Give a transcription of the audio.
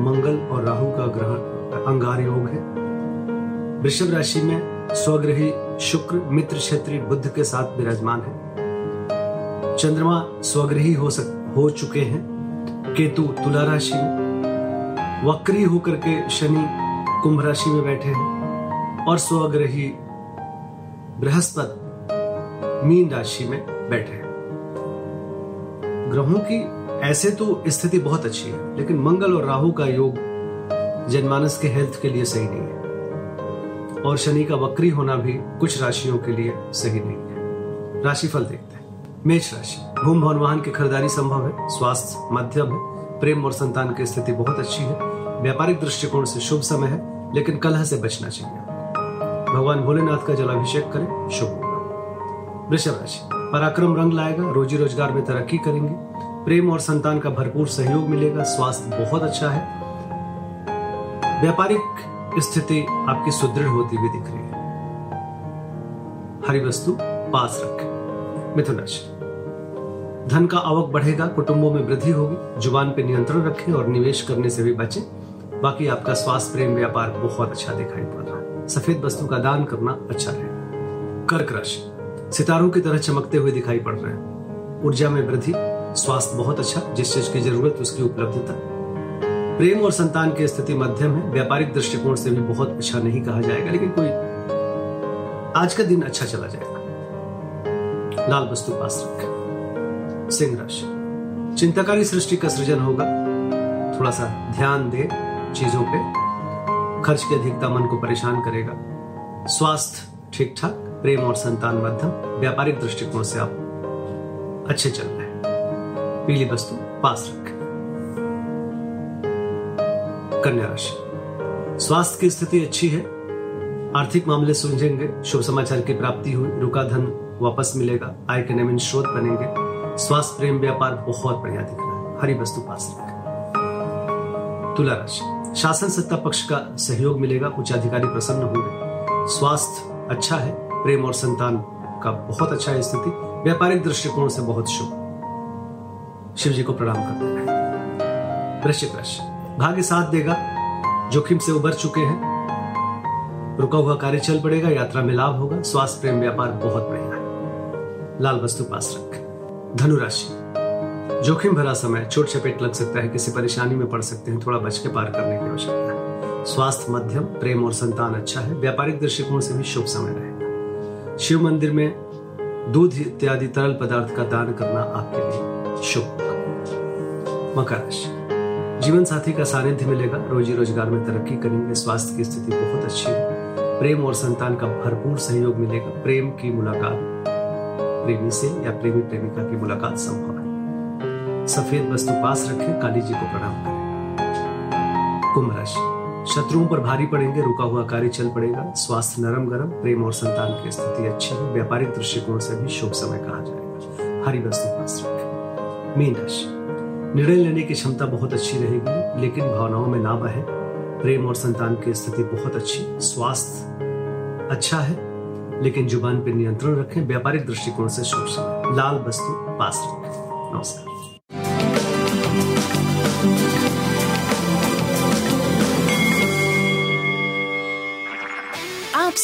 मंगल और राहु का ग्रह अंगार योग है। वृषभ राशि में स्वग्रही शुक्र, मित्र, क्षेत्रीय, बुद्ध के साथ विराजमान है। चंद्रमा स्वग्रही हो सक, हो चुके हैं। केतु तुला राशि में, वक्री होकर के शनि कुंभ राशि में बैठे हैं। और स्वग्रही बृहस्पति, मीन राशि में बैठे हैं। ग्रहों की ऐसे तो स्थिति बहुत अच्छी है, लेकिन मंगल और राहु का योग जनमानस के हेल्थ के लिए सही नहीं है। और शनि का वक्री होना भी कुछ राशियों के लिए सही नहीं है। राशिफल देखते हैं। मेष राशि। भूम भवन वाहन की खरीदारी संभव है। स्वास्थ्य, मध्यम है प्रेम और संतान की स्थिति बहुत अच्छी है। व्यापारिक दृष्टिकोण से शुभ समय है, लेकिन कलह से बचना चाहिए। भगवान भोलेनाथ का जलाभिषेक करें, शुभ होगा। वृषभ राशि। पराक्रम रंग लाएगा, रोजी रोज़गार में तरक्की करेंगे। प्रेम और संतान का भरपूर सहयोग मिलेगा, स्वास्थ्य बहुत अच्छा है। व्यापारिक स्थिति आपकी सुदृढ़ होती हुई दिख रही है। हरी वस्तु पास रखें। मिथुन राशि धन का आवक बढ़ेगा, कुटुंबों में वृद्धि होगी, ज़ुबान पर नियंत्रण रखें और निवेश करने से भी बचें। बाकी आपका स्वास्थ्य, प्रेम, व्यापार बहुत अच्छा दिखाई पड़ रहा है। सफ़ेद वस्तु का दान करना अच्छा रहेगा कर्क राशि, सितारों की तरह चमकते हुए दिखाई पड़ रहे हैं। ऊर्जा में वृद्धि स्वास्थ्य बहुत अच्छा जिस चीज़ की ज़रूरत, उसकी उपलब्धता। प्रेम और संतान की स्थिति मध्यम है, व्यापारिक दृष्टिकोण से भी बहुत अच्छा नहीं कहा जाएगा, लेकिन कोई आज का दिन अच्छा चला जाएगा। लाल वस्तु पास रखें। सिंह राशि। चिंताकारी सृष्टि का सृजन होगा। थोड़ा सा ध्यान दे चीज़ों पे। खर्च की अधिकता मन को परेशान करेगा। स्वास्थ्य ठीक ठाक प्रेम और संतान मध्यम, व्यापारिक दृष्टिकोण से आप अच्छे चल रहे हैं। पीली वस्तु पास रखें कन्या राशि। स्वास्थ्य की स्थिति अच्छी है। आर्थिक मामले सुलझेंगे, शुभ समाचार की प्राप्ति हुई, रुका धन वापस मिलेगा, आय के नवीन स्रोत बनेंगे। स्वास्थ्य प्रेम व्यापार बहुत बढ़िया दिख रहा है। हरी वस्तु पास रखें तुला राशि। शासन सत्ता पक्ष का सहयोग मिलेगा उच्च अधिकारी प्रसन्न होंगे। स्वास्थ्य अच्छा है, प्रेम और संतान का बहुत अच्छा है स्थिति। व्यापारिक दृष्टिकोण से बहुत शुभ। शिव जी को प्रणाम करते हैं। वृश्चिक राशि भाग्य साथ देगा। जोखिम से उबर चुके हैं। रुका हुआ कार्य चल पड़ेगा, यात्रा में लाभ होगा। स्वास्थ्य प्रेम व्यापार बहुत बढ़िया है। लाल वस्तु पास रखें। धनुराशि। जोखिम भरा समय छोट चपेट लग सकता है, किसी परेशानी में पड़ सकते हैं, थोड़ा बच के पार करने की आवश्यकता है। स्वास्थ्य, मध्यम, प्रेम और संतान अच्छा है। व्यापारिक दृष्टिकोण से भी शुभ समय रहेगा। शिव मंदिर में दूध इत्यादि तरल पदार्थ का दान करना आपके लिए शुभ। मकर राशि जीवन साथी का सानिध्य मिलेगा। रोजी रोज़गार में तरक्की करेंगे। स्वास्थ्य की स्थिति बहुत अच्छी है। प्रेम और संतान का भरपूर सहयोग मिलेगा। प्रेम की मुलाकात प्रेमी से या प्रेमी प्रेमिका की मुलाकात संभव है। सफ़ेद वस्तु पास रखें। काली जी को प्रणाम करें। कुंभ राशि। शत्रुओं पर भारी पड़ेंगे। रुका हुआ कार्य चल पड़ेगा। स्वास्थ्य नरम गरम प्रेम और संतान की स्थिति अच्छी है। व्यापारिक दृष्टिकोण से भी शुभ समय कहा जाएगा। हरी वस्तु पास रखें। मीन राशि। निर्णय लेने की क्षमता बहुत अच्छी रहेगी, लेकिन भावनाओं में ना बहे प्रेम और संतान की स्थिति बहुत अच्छी, स्वास्थ्य अच्छा है, लेकिन ज़ुबान पर नियंत्रण रखें, व्यापारिक दृष्टिकोण से शुभ लाल वस्तु, पास रखें। नमस्कार।